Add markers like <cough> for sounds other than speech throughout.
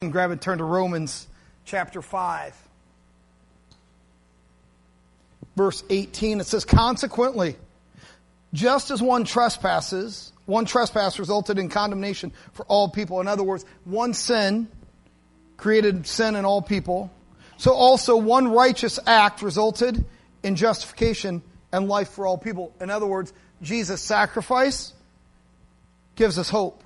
And grab it, turn to Romans chapter 5. Verse 18, it says, Consequently, just as one trespasses, one trespass resulted in condemnation for all people. In other words, one sin created sin in all people. So also one righteous act resulted in justification and life for all people. In other words, Jesus' sacrifice gives us hope.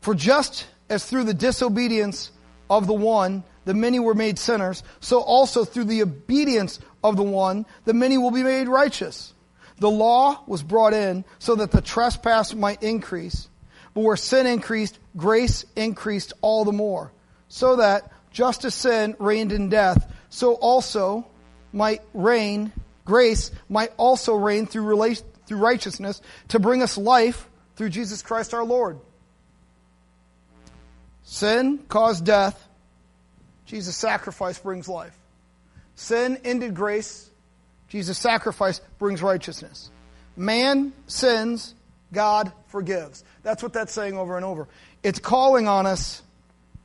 For just as through the disobedience of the one, the many were made sinners, so also through the obedience of the one, the many will be made righteous. The law was brought in so that the trespass might increase. But where sin increased, grace increased all the more. So that just as sin reigned in death, so also might reign, grace might also reign through, through righteousness to bring us life through Jesus Christ our Lord. Sin caused death. Jesus' sacrifice brings life. Sin ended grace. Jesus' sacrifice brings righteousness. Man sins, God forgives. That's what that's saying over and over. It's calling on us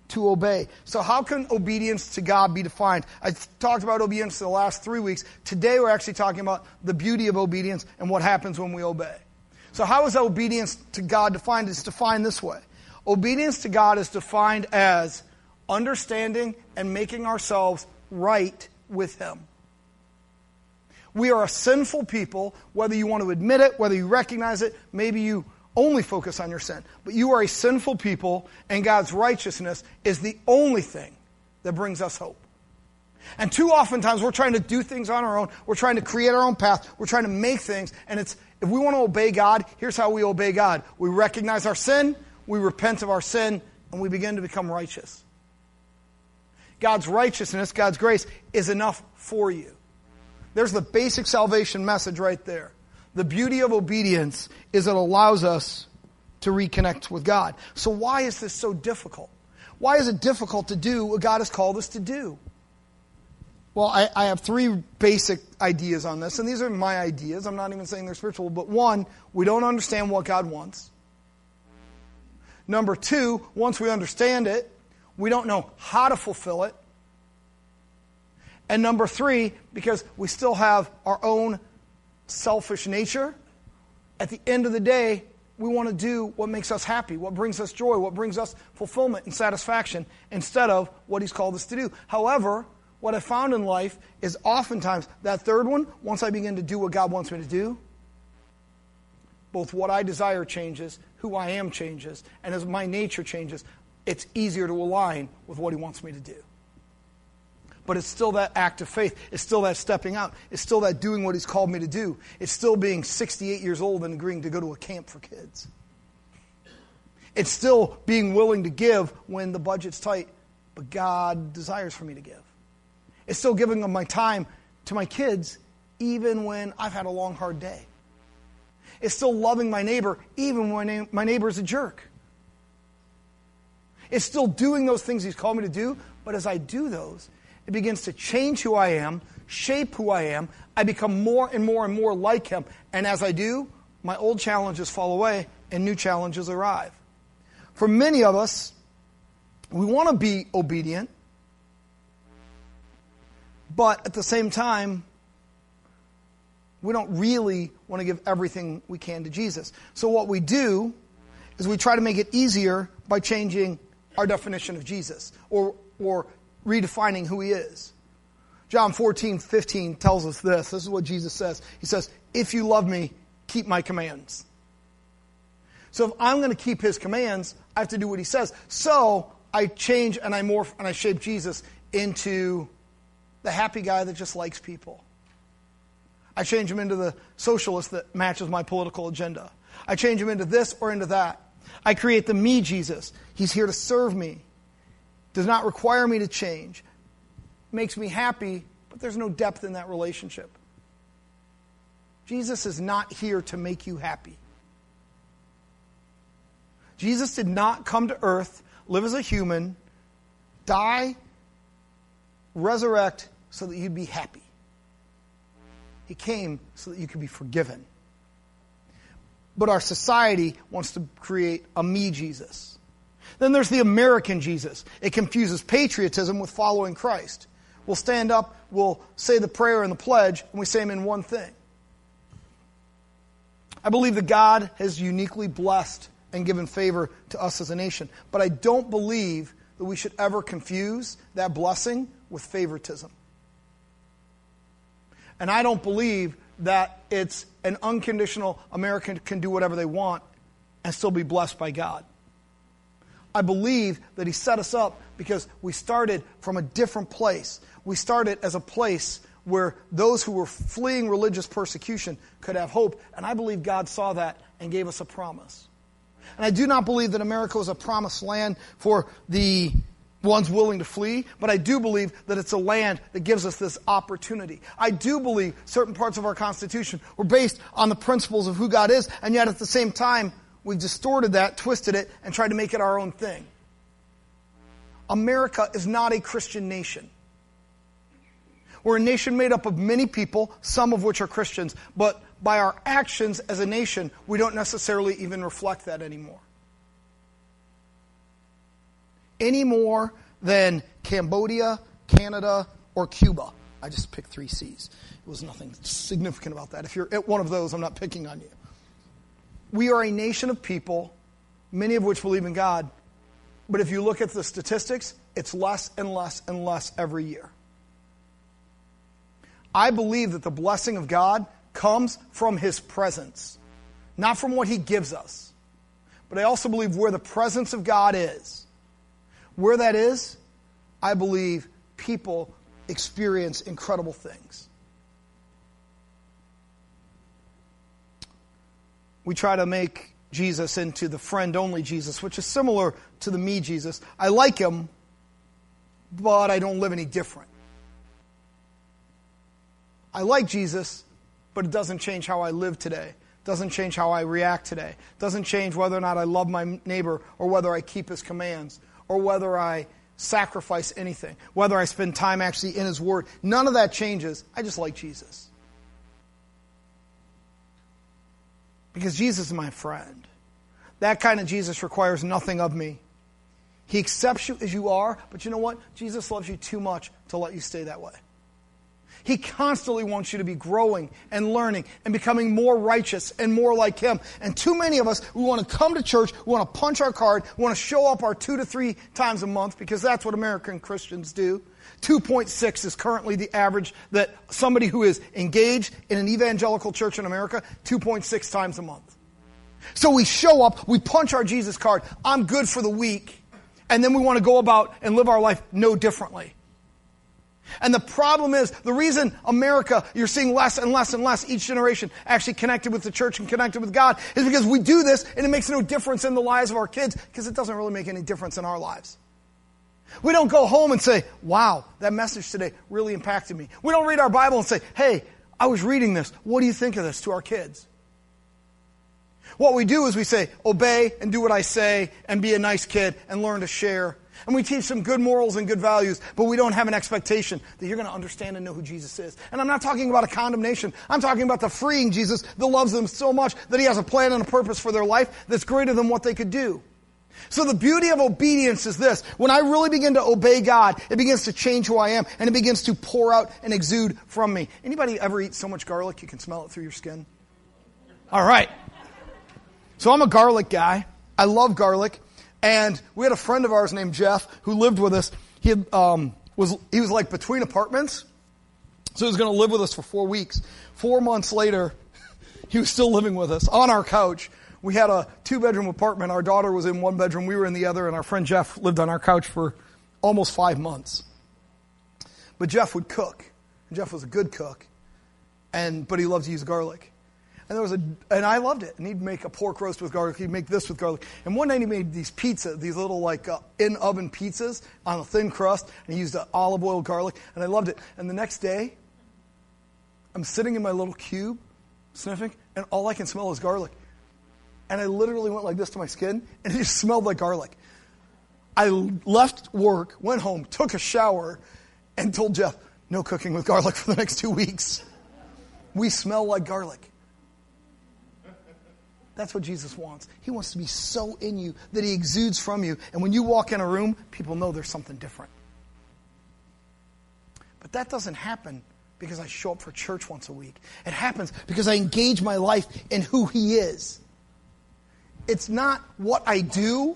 to obey. So how can obedience to God be defined? I talked about obedience the last three weeks. Today we're actually talking about the beauty of obedience and what happens when we obey. So how is obedience to God defined? It's defined this way. Obedience to God is defined as understanding and making ourselves right with Him. We are a sinful people, whether you want to admit it, whether you recognize it, maybe you only focus on your sin. But you are a sinful people, and God's righteousness is the only thing that brings us hope. And too often times we're trying to do things on our own. We're trying to create our own path. We're trying to make things. And it's, if we want to obey God, here's how we obey God. We recognize our sin we repent of our sin, and we begin to become righteous. God's righteousness, God's grace, is enough for you. There's the basic salvation message right there. The beauty of obedience is it allows us to reconnect with God. So, why is this so difficult? Why is it difficult to do what God has called us to do? Well, I, I, have three basic ideas on this, and these are my ideas. I'm not even saying they're spiritual, but one, we don't understand what God wants. Number two, once we understand it, we don't know how to fulfill it. And number three, because we still have our own selfish nature, at the end of the day, we want to do what makes us happy, what brings us joy, what brings us fulfillment and satisfaction, instead of what He's called us to do. However, what I found in life is oftentimes that third one, once I begin to do what God wants me to do, both what I desire changes, who I am changes, and as my nature changes, it's easier to align with what He wants me to do. But it's still that act of faith. It's still that stepping out. It's still that doing what He's called me to do. It's still being 68 years old and agreeing to go to a camp for kids. It's still being willing to give when the budget's tight, but God desires for me to give. It's still giving of my time to my kids, even when I've had a long, hard day is still loving my neighbor even when my neighbor is a jerk. It's still doing those things he's called me to do, but as I do those, it begins to change who I am, shape who I am. I become more and more and more like him. And as I do, my old challenges fall away and new challenges arrive. For many of us, we want to be obedient, but at the same time, we don't really want to give everything we can to Jesus. So what we do is we try to make it easier by changing our definition of Jesus or, or redefining who he is. John 14, 15 tells us this. This is what Jesus says. He says, If you love me, keep my commands. So if I'm going to keep his commands, I have to do what he says. So I change and I morph and I shape Jesus into the happy guy that just likes people. I change him into the socialist that matches my political agenda. I change him into this or into that. I create the me Jesus. He's here to serve me. Does not require me to change. Makes me happy, but there's no depth in that relationship. Jesus is not here to make you happy. Jesus did not come to earth, live as a human, die, resurrect so that you'd be happy. He came so that you could be forgiven. But our society wants to create a me Jesus. Then there's the American Jesus. It confuses patriotism with following Christ. We'll stand up, we'll say the prayer and the pledge, and we say them in one thing. I believe that God has uniquely blessed and given favor to us as a nation. But I don't believe that we should ever confuse that blessing with favoritism. And I don't believe that it's an unconditional American can do whatever they want and still be blessed by God. I believe that He set us up because we started from a different place. We started as a place where those who were fleeing religious persecution could have hope. And I believe God saw that and gave us a promise. And I do not believe that America is a promised land for the ones willing to flee, but I do believe that it's a land that gives us this opportunity. I do believe certain parts of our Constitution were based on the principles of who God is, and yet at the same time, we've distorted that, twisted it, and tried to make it our own thing. America is not a Christian nation. We're a nation made up of many people, some of which are Christians, but by our actions as a nation, we don't necessarily even reflect that anymore. Any more than Cambodia, Canada, or Cuba. I just picked three C's. It was nothing significant about that. If you're at one of those, I'm not picking on you. We are a nation of people, many of which believe in God, but if you look at the statistics, it's less and less and less every year. I believe that the blessing of God comes from His presence, not from what He gives us. But I also believe where the presence of God is, where that is, I believe people experience incredible things. We try to make Jesus into the friend only Jesus, which is similar to the me Jesus. I like him, but I don't live any different. I like Jesus, but it doesn't change how I live today. Doesn't change how I react today. Doesn't change whether or not I love my neighbor or whether I keep his commands or whether I sacrifice anything, whether I spend time actually in his word. None of that changes. I just like Jesus. Because Jesus is my friend. That kind of Jesus requires nothing of me. He accepts you as you are, but you know what? Jesus loves you too much to let you stay that way. He constantly wants you to be growing and learning and becoming more righteous and more like Him. And too many of us, we want to come to church, we want to punch our card, we want to show up our two to three times a month because that's what American Christians do. 2.6 is currently the average that somebody who is engaged in an evangelical church in America, 2.6 times a month. So we show up, we punch our Jesus card, I'm good for the week, and then we want to go about and live our life no differently. And the problem is, the reason America, you're seeing less and less and less each generation actually connected with the church and connected with God is because we do this and it makes no difference in the lives of our kids because it doesn't really make any difference in our lives. We don't go home and say, wow, that message today really impacted me. We don't read our Bible and say, hey, I was reading this. What do you think of this to our kids? What we do is we say, obey and do what I say and be a nice kid and learn to share and we teach them good morals and good values, but we don't have an expectation that you're going to understand and know who Jesus is. And I'm not talking about a condemnation. I'm talking about the freeing Jesus that loves them so much that he has a plan and a purpose for their life that's greater than what they could do. So the beauty of obedience is this. When I really begin to obey God, it begins to change who I am and it begins to pour out and exude from me. Anybody ever eat so much garlic you can smell it through your skin? All right. So I'm a garlic guy. I love garlic. And we had a friend of ours named Jeff who lived with us. He had, um, was he was like between apartments, so he was going to live with us for four weeks. Four months later, <laughs> he was still living with us on our couch. We had a two bedroom apartment. Our daughter was in one bedroom, we were in the other, and our friend Jeff lived on our couch for almost five months. But Jeff would cook. and Jeff was a good cook, and but he loved to use garlic. And there was a, and I loved it. And he'd make a pork roast with garlic. He'd make this with garlic. And one night he made these pizzas, these little like uh, in oven pizzas on a thin crust. And he used olive oil, garlic, and I loved it. And the next day, I'm sitting in my little cube, sniffing, and all I can smell is garlic. And I literally went like this to my skin, and <laughs> it just smelled like garlic. I left work, went home, took a shower, and told Jeff, no cooking with garlic for the next two weeks. We smell like garlic. That's what Jesus wants. He wants to be so in you that he exudes from you. And when you walk in a room, people know there's something different. But that doesn't happen because I show up for church once a week. It happens because I engage my life in who he is. It's not what I do,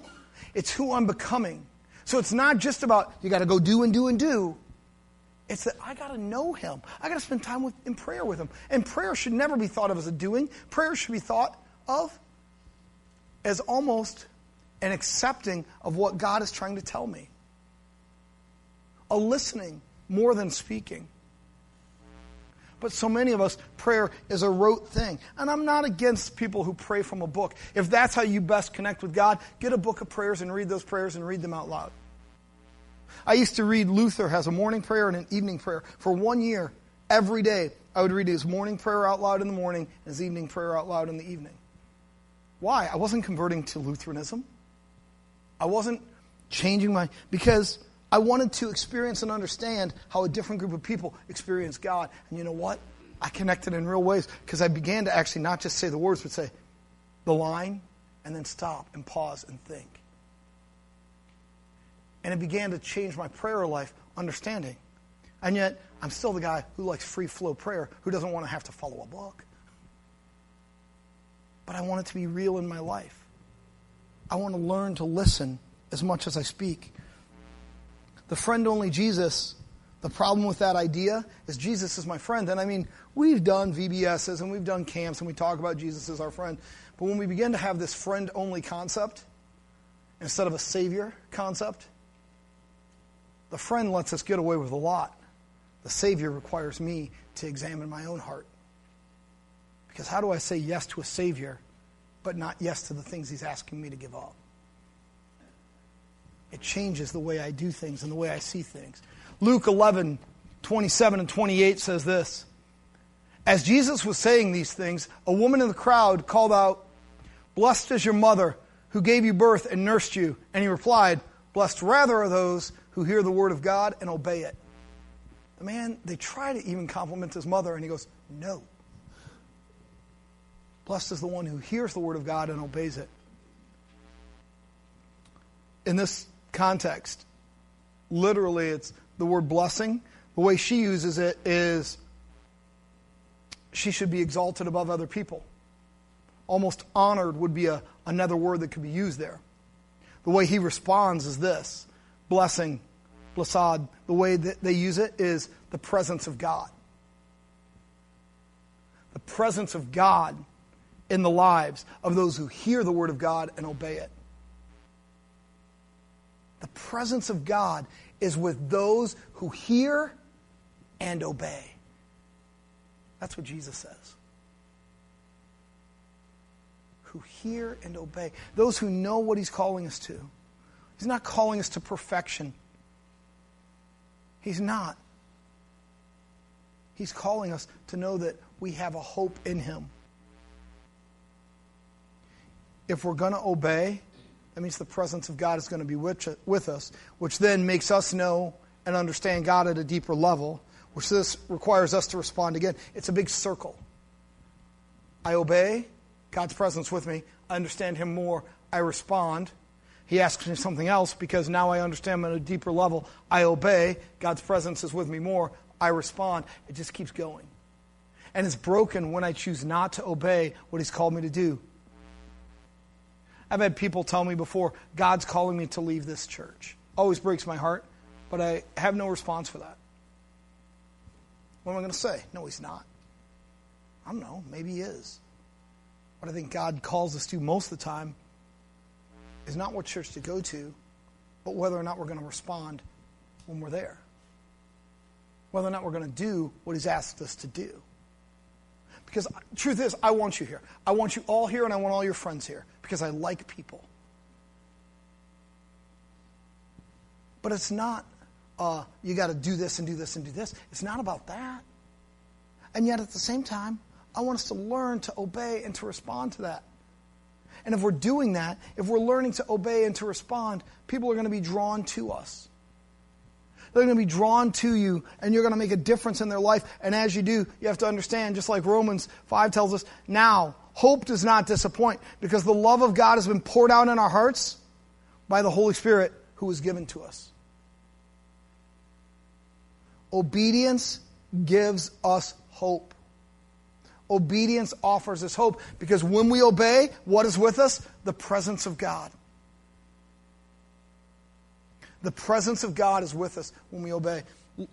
it's who I'm becoming. So it's not just about you got to go do and do and do. It's that I got to know him. I got to spend time with, in prayer with him. And prayer should never be thought of as a doing. Prayer should be thought of as almost an accepting of what God is trying to tell me. A listening more than speaking. But so many of us, prayer is a rote thing. And I'm not against people who pray from a book. If that's how you best connect with God, get a book of prayers and read those prayers and read them out loud. I used to read Luther has a morning prayer and an evening prayer. For one year, every day, I would read his morning prayer out loud in the morning and his evening prayer out loud in the evening. Why? I wasn't converting to Lutheranism. I wasn't changing my, because I wanted to experience and understand how a different group of people experience God. And you know what? I connected in real ways because I began to actually not just say the words, but say the line and then stop and pause and think. And it began to change my prayer life, understanding. And yet, I'm still the guy who likes free flow prayer, who doesn't want to have to follow a book. But I want it to be real in my life. I want to learn to listen as much as I speak. The friend only Jesus, the problem with that idea is Jesus is my friend. And I mean, we've done VBSs and we've done camps and we talk about Jesus as our friend. But when we begin to have this friend only concept instead of a savior concept, the friend lets us get away with a lot. The Savior requires me to examine my own heart. Because how do I say yes to a Savior, but not yes to the things He's asking me to give up? It changes the way I do things and the way I see things. Luke 11, 27 and 28 says this As Jesus was saying these things, a woman in the crowd called out, Blessed is your mother who gave you birth and nursed you. And he replied, Blessed rather are those who hear the word of God and obey it. The man, they try to even compliment his mother, and he goes, No. Blessed is the one who hears the word of God and obeys it. In this context, literally, it's the word blessing. The way she uses it is she should be exalted above other people. Almost honored would be a, another word that could be used there. The way he responds is this blessing, blessad, the way that they use it is the presence of God. The presence of God in the lives of those who hear the word of God and obey it. The presence of God is with those who hear and obey. That's what Jesus says. Who hear and obey. Those who know what he's calling us to. He's not calling us to perfection. He's not. He's calling us to know that we have a hope in Him. If we're going to obey, that means the presence of God is going to be with us, which then makes us know and understand God at a deeper level, which this requires us to respond again. It's a big circle. I obey, God's presence with me. I understand Him more. I respond. He asks me something else because now I understand him at a deeper level. I obey. God's presence is with me more. I respond. It just keeps going. And it's broken when I choose not to obey what He's called me to do. I've had people tell me before, God's calling me to leave this church. Always breaks my heart, but I have no response for that. What am I going to say? No, He's not. I don't know. Maybe He is. What I think God calls us to most of the time is not what church to go to, but whether or not we're going to respond when we're there. Whether or not we're going to do what He's asked us to do. Because uh, truth is, I want you here. I want you all here, and I want all your friends here because I like people. But it's not, uh, you got to do this and do this and do this. It's not about that. And yet, at the same time, I want us to learn to obey and to respond to that. And if we're doing that, if we're learning to obey and to respond, people are going to be drawn to us. They're going to be drawn to you, and you're going to make a difference in their life. And as you do, you have to understand, just like Romans 5 tells us, now Hope does not disappoint because the love of God has been poured out in our hearts by the Holy Spirit who was given to us. Obedience gives us hope. Obedience offers us hope because when we obey, what is with us? The presence of God. The presence of God is with us when we obey.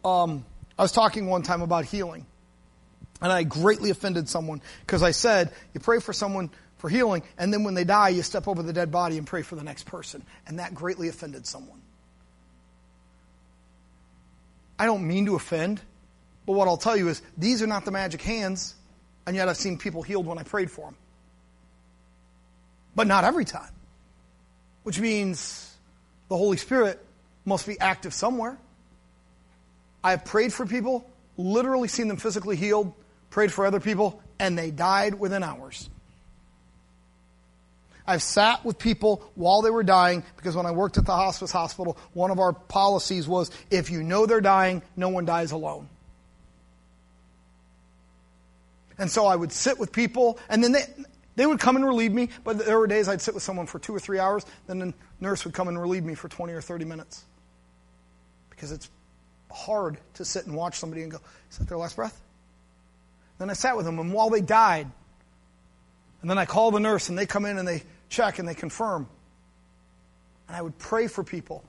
Um, I was talking one time about healing, and I greatly offended someone because I said, you pray for someone for healing, and then when they die, you step over the dead body and pray for the next person. And that greatly offended someone. I don't mean to offend, but what I'll tell you is these are not the magic hands, and yet I've seen people healed when I prayed for them. But not every time. Which means the Holy Spirit must be active somewhere. I have prayed for people, literally seen them physically healed, prayed for other people, and they died within hours. I've sat with people while they were dying because when I worked at the hospice hospital, one of our policies was if you know they're dying, no one dies alone. And so I would sit with people, and then they, they would come and relieve me, but there were days I'd sit with someone for two or three hours, then the nurse would come and relieve me for 20 or 30 minutes. Because it's hard to sit and watch somebody and go, is that their last breath? Then I sat with them, and while they died, and then I call the nurse, and they come in and they check and they confirm. And I would pray for people.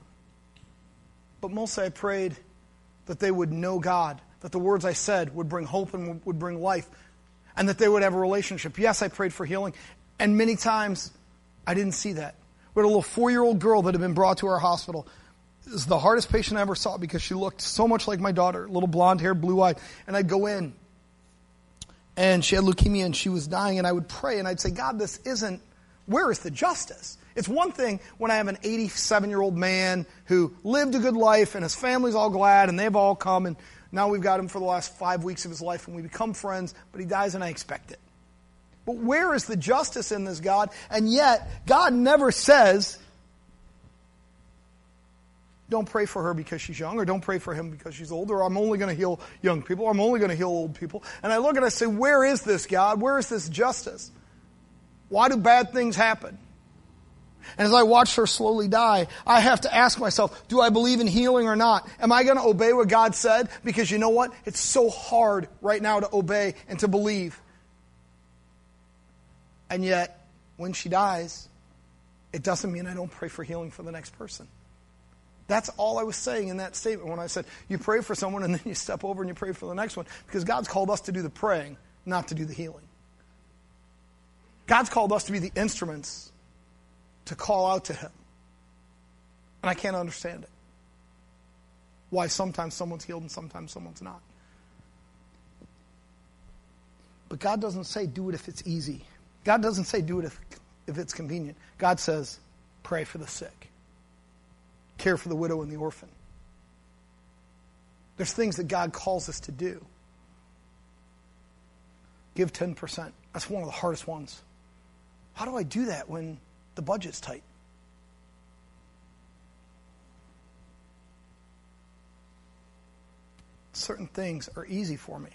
But mostly I prayed that they would know God, that the words I said would bring hope and would bring life, and that they would have a relationship. Yes, I prayed for healing, and many times I didn't see that. We had a little four year old girl that had been brought to our hospital. It was the hardest patient I ever saw because she looked so much like my daughter, little blonde hair, blue eyed. And I'd go in, and she had leukemia and she was dying, and I would pray and I'd say, God, this isn't, where is the justice? It's one thing when I have an 87 year old man who lived a good life and his family's all glad and they've all come and now we've got him for the last five weeks of his life and we become friends, but he dies and I expect it. But where is the justice in this, God? And yet, God never says, don't pray for her because she's young, or don't pray for him because she's old, or I'm only going to heal young people, or I'm only going to heal old people. And I look and I say, where is this, God? Where is this justice? Why do bad things happen? And as I watch her slowly die, I have to ask myself, do I believe in healing or not? Am I going to obey what God said? Because you know what? It's so hard right now to obey and to believe. And yet, when she dies, it doesn't mean I don't pray for healing for the next person. That's all I was saying in that statement when I said, you pray for someone and then you step over and you pray for the next one. Because God's called us to do the praying, not to do the healing. God's called us to be the instruments to call out to Him. And I can't understand it. Why sometimes someone's healed and sometimes someone's not. But God doesn't say do it if it's easy. God doesn't say do it if, if it's convenient. God says pray for the sick, care for the widow and the orphan. There's things that God calls us to do. Give 10%. That's one of the hardest ones. How do I do that when the budget's tight? Certain things are easy for me.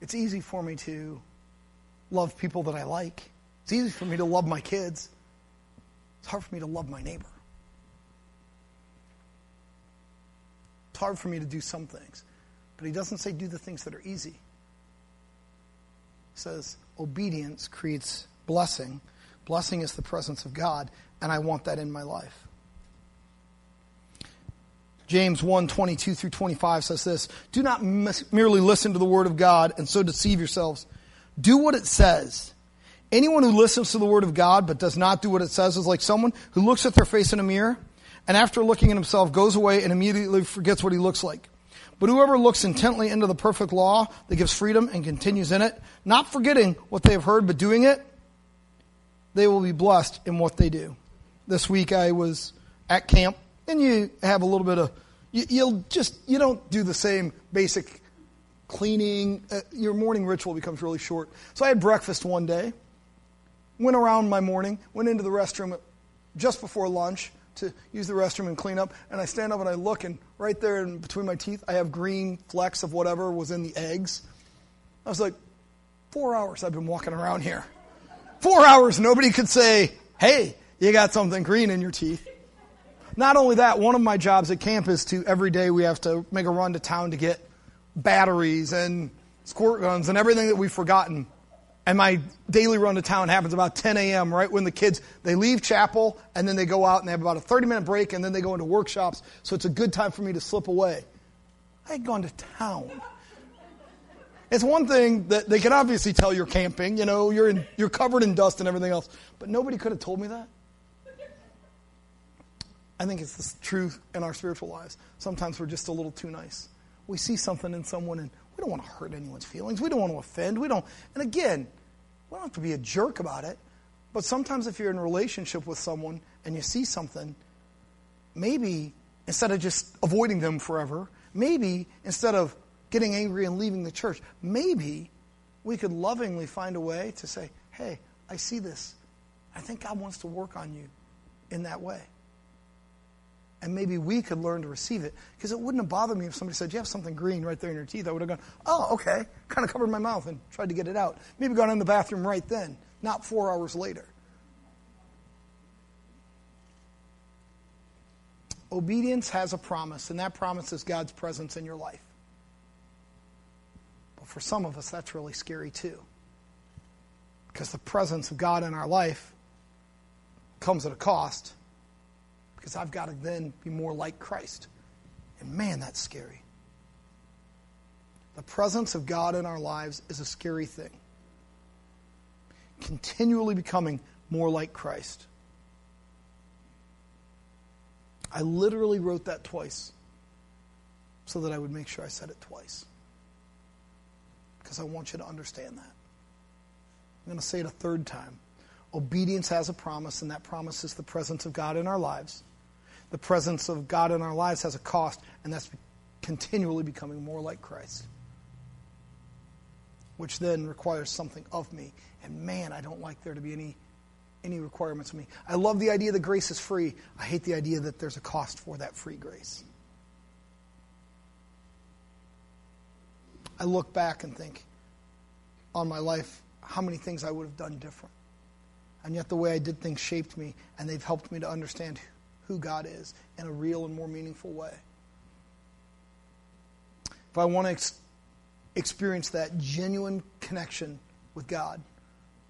It's easy for me to love people that I like. It's easy for me to love my kids. It's hard for me to love my neighbor. Hard for me to do some things. But he doesn't say do the things that are easy. He says obedience creates blessing. Blessing is the presence of God, and I want that in my life. James 1 22 through 25 says this Do not merely listen to the word of God and so deceive yourselves. Do what it says. Anyone who listens to the word of God but does not do what it says is like someone who looks at their face in a mirror and after looking at himself goes away and immediately forgets what he looks like. But whoever looks intently into the perfect law that gives freedom and continues in it, not forgetting what they have heard but doing it, they will be blessed in what they do. This week I was at camp, and you have a little bit of, you, will just, you don't do the same basic cleaning. Uh, your morning ritual becomes really short. So I had breakfast one day, went around my morning, went into the restroom just before lunch to use the restroom and clean up, and I stand up and I look, and right there in between my teeth, I have green flecks of whatever was in the eggs. I was like, Four hours I've been walking around here. Four hours, nobody could say, hey, you got something green in your teeth. Not only that, one of my jobs at camp is to every day we have to make a run to town to get batteries and squirt guns and everything that we've forgotten. And my daily run to town happens about 10 a.m., right when the kids, they leave chapel and then they go out and they have about a 30 minute break and then they go into workshops. So it's a good time for me to slip away. I had gone to town. It's one thing that they can obviously tell you're camping, you know, you're, in, you're covered in dust and everything else, but nobody could have told me that. I think it's the truth in our spiritual lives. Sometimes we're just a little too nice. We see something in someone and we don't want to hurt anyone's feelings. We don't want to offend. We don't. And again, we don't have to be a jerk about it. But sometimes if you're in a relationship with someone and you see something, maybe instead of just avoiding them forever, maybe instead of getting angry and leaving the church, maybe we could lovingly find a way to say, hey, I see this. I think God wants to work on you in that way and maybe we could learn to receive it. Because it wouldn't have bothered me if somebody said, You have something green right there in your teeth. I would have gone, Oh, okay. Kind of covered my mouth and tried to get it out. Maybe gone in the bathroom right then, not four hours later. Obedience has a promise, and that promise is God's presence in your life. But for some of us, that's really scary too. Because the presence of God in our life comes at a cost because I've got to then be more like Christ. And man, that's scary. The presence of God in our lives is a scary thing. Continually becoming more like Christ. I literally wrote that twice so that I would make sure I said it twice. Because I want you to understand that. I'm going to say it a third time. Obedience has a promise, and that promise is the presence of God in our lives the presence of God in our lives has a cost, and that's continually becoming more like Christ. Which then requires something of me. And man, I don't like there to be any, any requirements of me. I love the idea that grace is free. I hate the idea that there's a cost for that free grace. I look back and think on my life how many things I would have done different. And yet the way I did things shaped me, and they've helped me to understand who God is in a real and more meaningful way. If I want to ex- experience that genuine connection with God,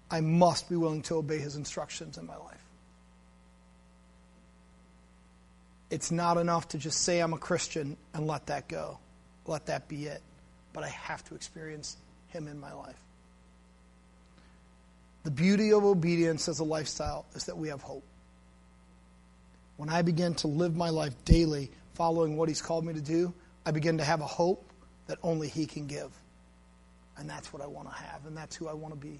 I must be willing to obey His instructions in my life. It's not enough to just say I'm a Christian and let that go. Let that be it. But I have to experience Him in my life. The beauty of obedience as a lifestyle is that we have hope when I begin to live my life daily following what He's called me to do, I begin to have a hope that only He can give. And that's what I want to have, and that's who I want to be.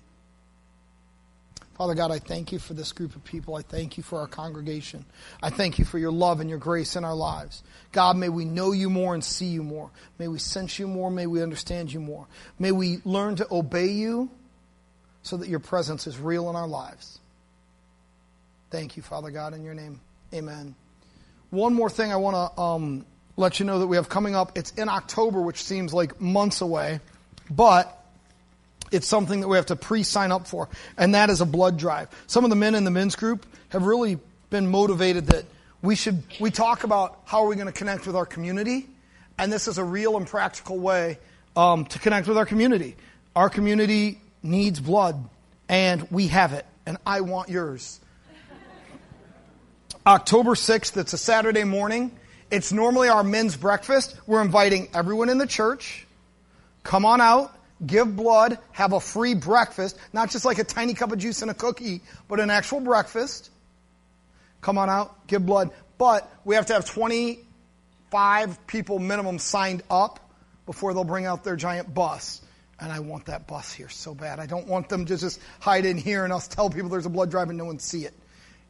Father God, I thank you for this group of people. I thank you for our congregation. I thank you for your love and your grace in our lives. God, may we know you more and see you more. May we sense you more. May we understand you more. May we learn to obey you so that your presence is real in our lives. Thank you, Father God, in your name. Amen. One more thing I want to um, let you know that we have coming up. It's in October, which seems like months away, but it's something that we have to pre-sign up for, and that is a blood drive. Some of the men in the men's group have really been motivated that we should we talk about how are we going to connect with our community, and this is a real and practical way um, to connect with our community. Our community needs blood, and we have it, and I want yours. October 6th, it's a Saturday morning. It's normally our men's breakfast. We're inviting everyone in the church. Come on out, give blood, have a free breakfast, not just like a tiny cup of juice and a cookie, but an actual breakfast. Come on out, give blood. But we have to have 25 people minimum signed up before they'll bring out their giant bus. And I want that bus here so bad. I don't want them to just hide in here and us tell people there's a blood drive and no one see it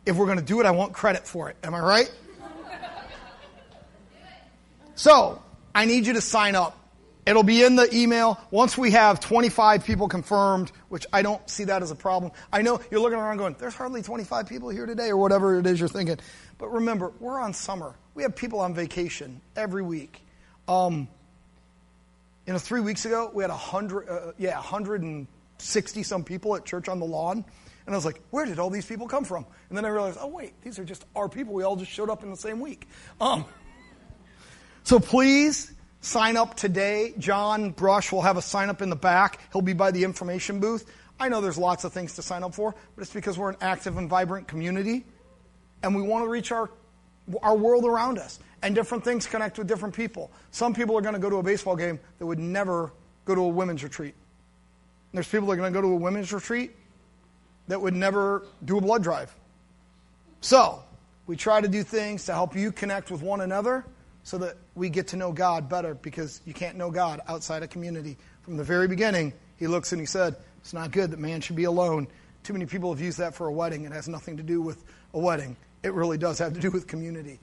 if we're going to do it, I want credit for it. Am I right? So, I need you to sign up. It'll be in the email once we have 25 people confirmed, which I don't see that as a problem. I know you're looking around going, there's hardly 25 people here today, or whatever it is you're thinking. But remember, we're on summer. We have people on vacation every week. Um, you know, three weeks ago, we had 100, uh, yeah, 100 and 60 some people at church on the lawn. And I was like, where did all these people come from? And then I realized, oh, wait, these are just our people. We all just showed up in the same week. Um, so please sign up today. John Brush will have a sign up in the back. He'll be by the information booth. I know there's lots of things to sign up for, but it's because we're an active and vibrant community and we want to reach our, our world around us. And different things connect with different people. Some people are going to go to a baseball game that would never go to a women's retreat. And there's people that are going to go to a women's retreat that would never do a blood drive. So, we try to do things to help you connect with one another so that we get to know God better because you can't know God outside a community. From the very beginning, he looks and he said, It's not good that man should be alone. Too many people have used that for a wedding. It has nothing to do with a wedding, it really does have to do with community.